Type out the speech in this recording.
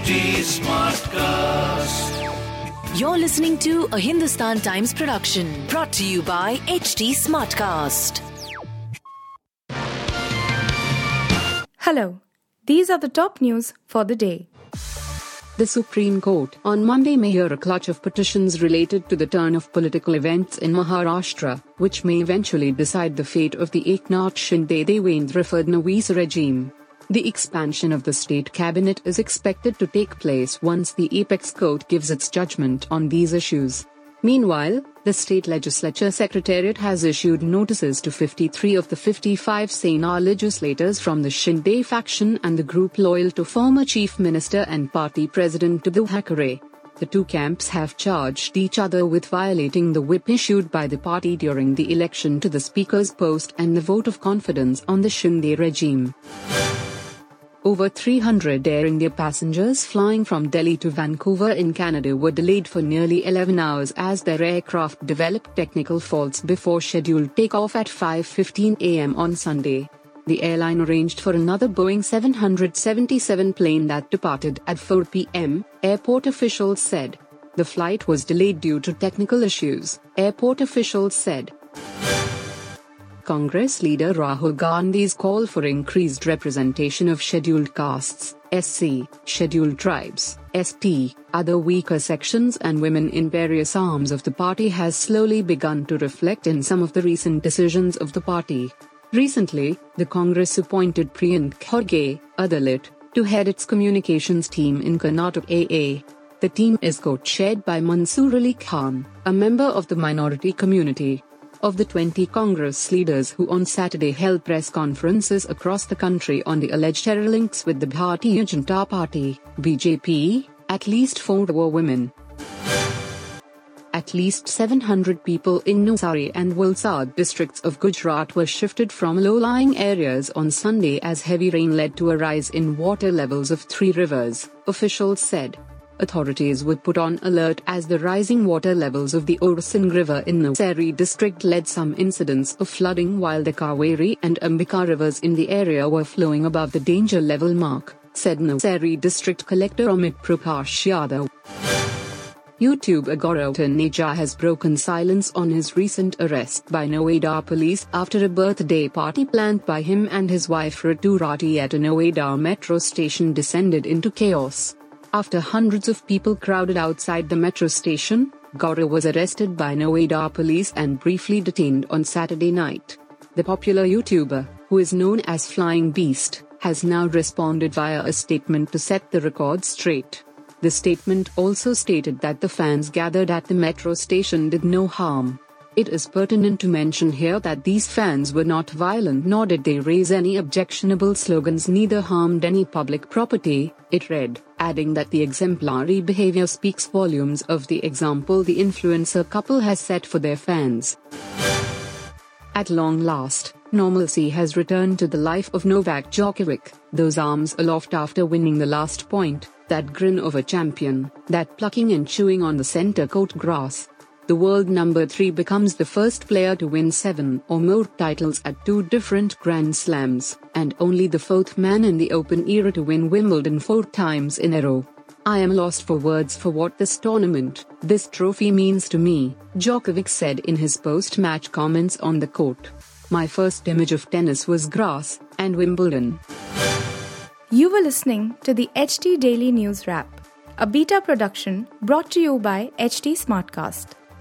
HT Smartcast. You're listening to a Hindustan Times production brought to you by HT Smartcast. Hello, these are the top news for the day. The Supreme Court on Monday may hear a clutch of petitions related to the turn of political events in Maharashtra, which may eventually decide the fate of the Eknath Shinde Devendra Fadnavis regime. The expansion of the state cabinet is expected to take place once the apex court gives its judgment on these issues. Meanwhile, the state legislature secretariat has issued notices to 53 of the 55 Sena legislators from the Shinde faction and the group loyal to former chief minister and party president Uddhav Thackeray. The two camps have charged each other with violating the whip issued by the party during the election to the speaker's post and the vote of confidence on the Shinde regime. Over 300 Air India passengers flying from Delhi to Vancouver in Canada were delayed for nearly 11 hours as their aircraft developed technical faults before scheduled takeoff at 5:15 a.m. on Sunday. The airline arranged for another Boeing 777 plane that departed at 4 p.m., airport officials said. The flight was delayed due to technical issues, airport officials said. Congress leader Rahul Gandhi's call for increased representation of scheduled castes, SC, scheduled tribes, ST, other weaker sections, and women in various arms of the party has slowly begun to reflect in some of the recent decisions of the party. Recently, the Congress appointed Priyank Kharge, a Dalit, to head its communications team in Karnataka. The team is co-chaired by Mansoor Ali Khan, a member of the minority community of the 20 Congress leaders who on Saturday held press conferences across the country on the alleged terror links with the Bharatiya Janata Party, BJP, at least four were women. At least 700 people in Navsari and Valsad districts of Gujarat were shifted from low-lying areas on Sunday as heavy rain led to a rise in water levels of three rivers, officials said authorities would put on alert as the rising water levels of the Orasing River in Navsari district led some incidents of flooding while the Kaveri and Ambika rivers in the area were flowing above the danger level mark, said Navsari district collector Amit Prakash Yadav. YouTube Gaurav Taneja has broken silence on his recent arrest by Noida police after a birthday party planned by him and his wife Ritu Rathee at a Noida metro station descended into chaos. After hundreds of people crowded outside the metro station, Gaurav was arrested by Noida police and briefly detained on Saturday night. The popular YouTuber, who is known as Flying Beast, has now responded via a statement to set the record straight. The statement also stated that the fans gathered at the metro station did no harm. It is pertinent to mention here that these fans were not violent nor did they raise any objectionable slogans, neither harmed any public property, it read, adding that the exemplary behavior speaks volumes of the example the influencer couple has set for their fans. At long last, normalcy has returned to the life of Novak Djokovic, those arms aloft after winning the last point, that grin of a champion, that plucking and chewing on the center court grass, the world number 3 becomes the first player to win 7 or more titles at two different Grand Slams, and only the fourth man in the Open era to win Wimbledon four times in a row. I am lost for words for what this tournament, this trophy means to me, Djokovic said in his post match comments on the court. My first image of tennis was grass and Wimbledon. You were listening to the HT Daily News Wrap, a beta production brought to you by HT Smartcast.